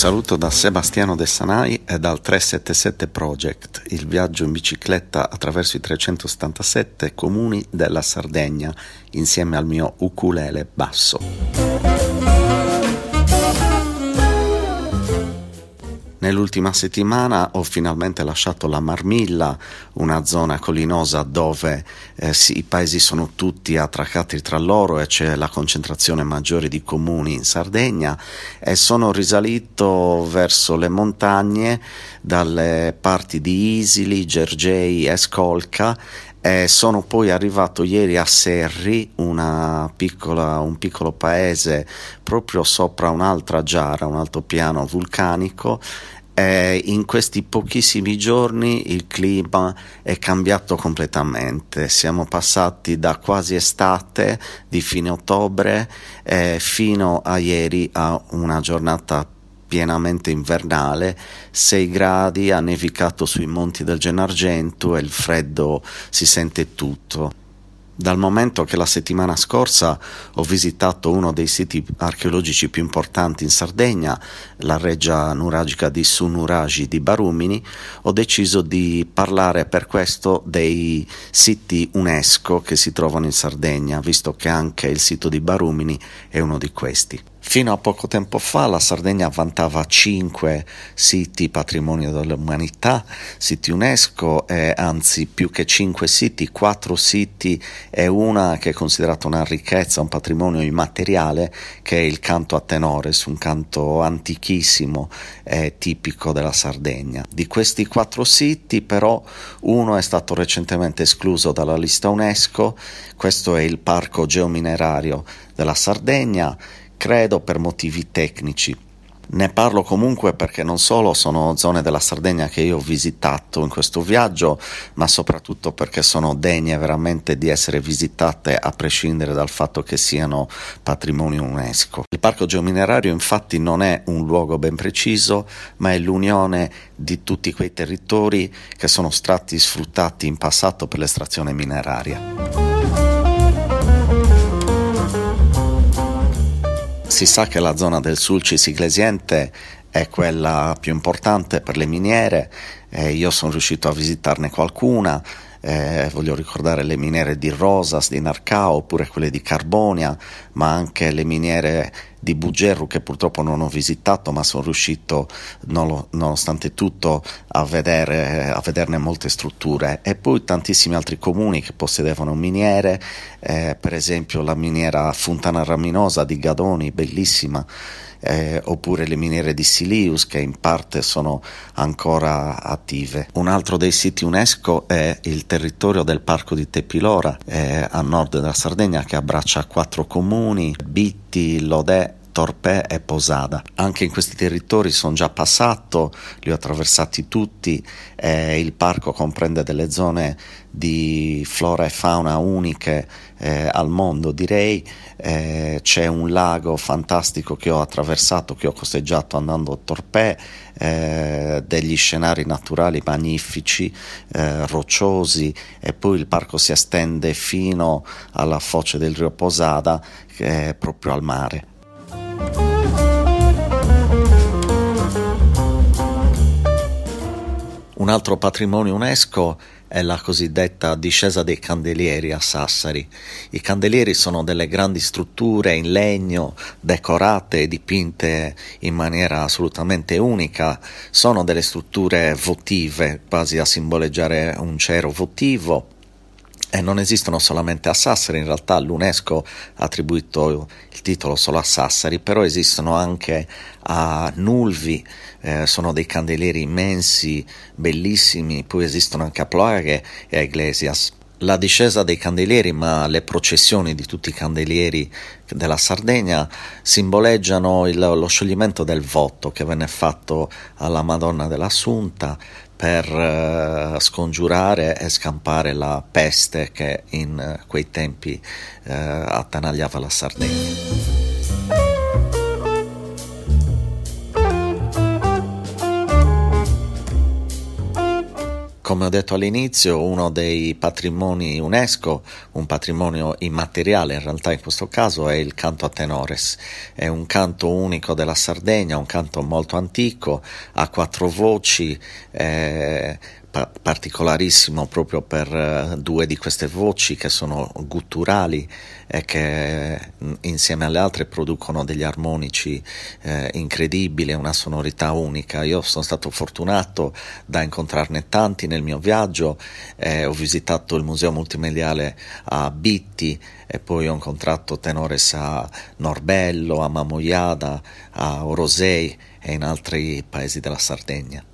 saluto da Sebastiano De Sanai e dal 377 Project, il viaggio in bicicletta attraverso i 377 comuni della Sardegna, insieme al mio ukulele basso. Nell'ultima settimana ho finalmente lasciato la Marmilla, una zona collinosa dove eh, sì, i paesi sono tutti attraccati tra loro e c'è la concentrazione maggiore di comuni in Sardegna e sono risalito verso le montagne dalle parti di Isili, Gergei e Scolca e sono poi arrivato ieri a Serri, piccola, un piccolo paese proprio sopra un'altra giara, un altopiano vulcanico. E in questi pochissimi giorni il clima è cambiato completamente. Siamo passati da quasi estate di fine ottobre eh, fino a ieri a una giornata pienamente invernale, 6 gradi, ha nevicato sui monti del Gennargentu e il freddo si sente tutto dal momento che la settimana scorsa ho visitato uno dei siti archeologici più importanti in Sardegna, la reggia nuragica di Sunuragi di Barumini, ho deciso di parlare per questo dei siti UNESCO che si trovano in Sardegna, visto che anche il sito di Barumini è uno di questi. Fino a poco tempo fa la Sardegna vantava cinque siti patrimonio dell'umanità, siti UNESCO, e anzi più che cinque siti, quattro siti e una che è considerata una ricchezza, un patrimonio immateriale, che è il canto a tenores, un canto antichissimo e tipico della Sardegna. Di questi quattro siti però uno è stato recentemente escluso dalla lista UNESCO, questo è il Parco Geominerario della Sardegna, credo per motivi tecnici. Ne parlo comunque perché non solo sono zone della Sardegna che io ho visitato in questo viaggio, ma soprattutto perché sono degne veramente di essere visitate a prescindere dal fatto che siano patrimonio UNESCO. Il parco geominerario infatti non è un luogo ben preciso, ma è l'unione di tutti quei territori che sono stati sfruttati in passato per l'estrazione mineraria. Si sa che la zona del Sulcis Iglesiente è quella più importante per le miniere, eh, io sono riuscito a visitarne qualcuna, eh, voglio ricordare le miniere di Rosas, di Narcao, oppure quelle di Carbonia, ma anche le miniere di Bugerru che purtroppo non ho visitato, ma sono riuscito, nonostante tutto, a, vedere, a vederne molte strutture. E poi tantissimi altri comuni che possedevano miniere, eh, per esempio la miniera Fontana Raminosa di Gadoni, bellissima eh, oppure le miniere di Silius che in parte sono ancora attive. Un altro dei siti UNESCO è il territorio del parco di Tepilora eh, a nord della Sardegna che abbraccia quattro comuni, Bitti, Lodè, Torpè e Posada. Anche in questi territori sono già passato, li ho attraversati tutti, eh, il parco comprende delle zone di flora e fauna uniche eh, al mondo direi, eh, c'è un lago fantastico che ho attraversato, che ho costeggiato andando a Torpè, eh, degli scenari naturali magnifici, eh, rocciosi e poi il parco si estende fino alla foce del Rio Posada che proprio al mare. Altro patrimonio UNESCO è la cosiddetta discesa dei candelieri a Sassari. I candelieri sono delle grandi strutture in legno, decorate e dipinte in maniera assolutamente unica, sono delle strutture votive, quasi a simboleggiare un cero votivo e non esistono solamente a Sassari, in realtà l'UNESCO ha attribuito il titolo solo a Sassari, però esistono anche a Nulvi, eh, sono dei candelieri immensi, bellissimi, poi esistono anche a Ploaghe e a Iglesias. La discesa dei candelieri, ma le processioni di tutti i candelieri della Sardegna simboleggiano il, lo scioglimento del voto che venne fatto alla Madonna dell'Assunta per uh, scongiurare e scampare la peste che in uh, quei tempi uh, attanagliava la Sardegna. Come ho detto all'inizio, uno dei patrimoni UNESCO, un patrimonio immateriale in realtà in questo caso, è il canto a tenores. È un canto unico della Sardegna, un canto molto antico, ha quattro voci, eh, particolarissimo proprio per uh, due di queste voci che sono gutturali e che mm, insieme alle altre producono degli armonici eh, incredibili, una sonorità unica. Io sono stato fortunato da incontrarne tanti nel mio viaggio, eh, ho visitato il museo multimediale a Bitti e poi ho incontrato tenores a Norbello, a Mamoiada, a Orosei e in altri paesi della Sardegna.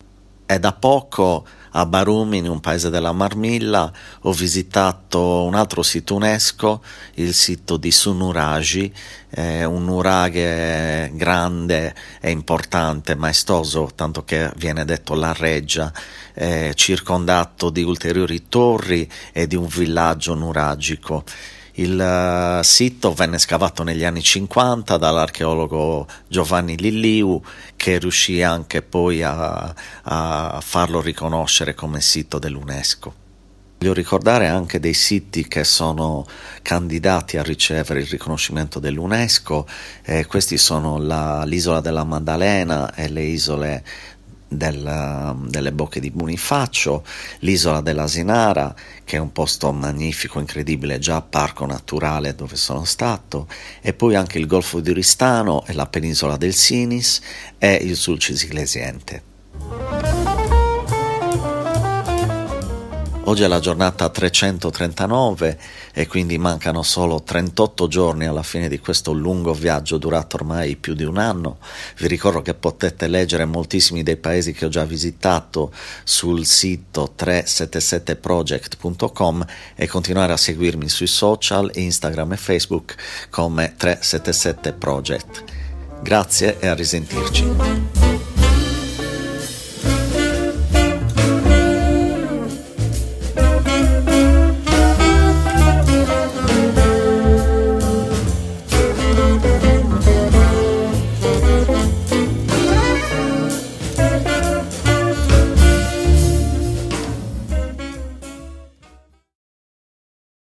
È da poco a Barumi, in un paese della Marmilla, ho visitato un altro sito UNESCO, il sito di Sunuraji, eh, un nuraghe grande e importante, maestoso, tanto che viene detto la reggia, eh, circondato di ulteriori torri e di un villaggio nuragico. Il uh, sito venne scavato negli anni 50 dall'archeologo Giovanni Lilliu che riuscì anche poi a, a farlo riconoscere come sito dell'UNESCO. Voglio ricordare anche dei siti che sono candidati a ricevere il riconoscimento dell'UNESCO, eh, questi sono la, l'isola della Maddalena e le isole del, delle bocche di Bonifacio, l'isola dell'Asinara, che è un posto magnifico, incredibile, già parco naturale dove sono stato, e poi anche il Golfo di Ristano e la penisola del Sinis e il Sulcis Iglesiente. Oggi è la giornata 339 e quindi mancano solo 38 giorni alla fine di questo lungo viaggio durato ormai più di un anno. Vi ricordo che potete leggere moltissimi dei paesi che ho già visitato sul sito 377project.com e continuare a seguirmi sui social, Instagram e Facebook come 377project. Grazie e a risentirci.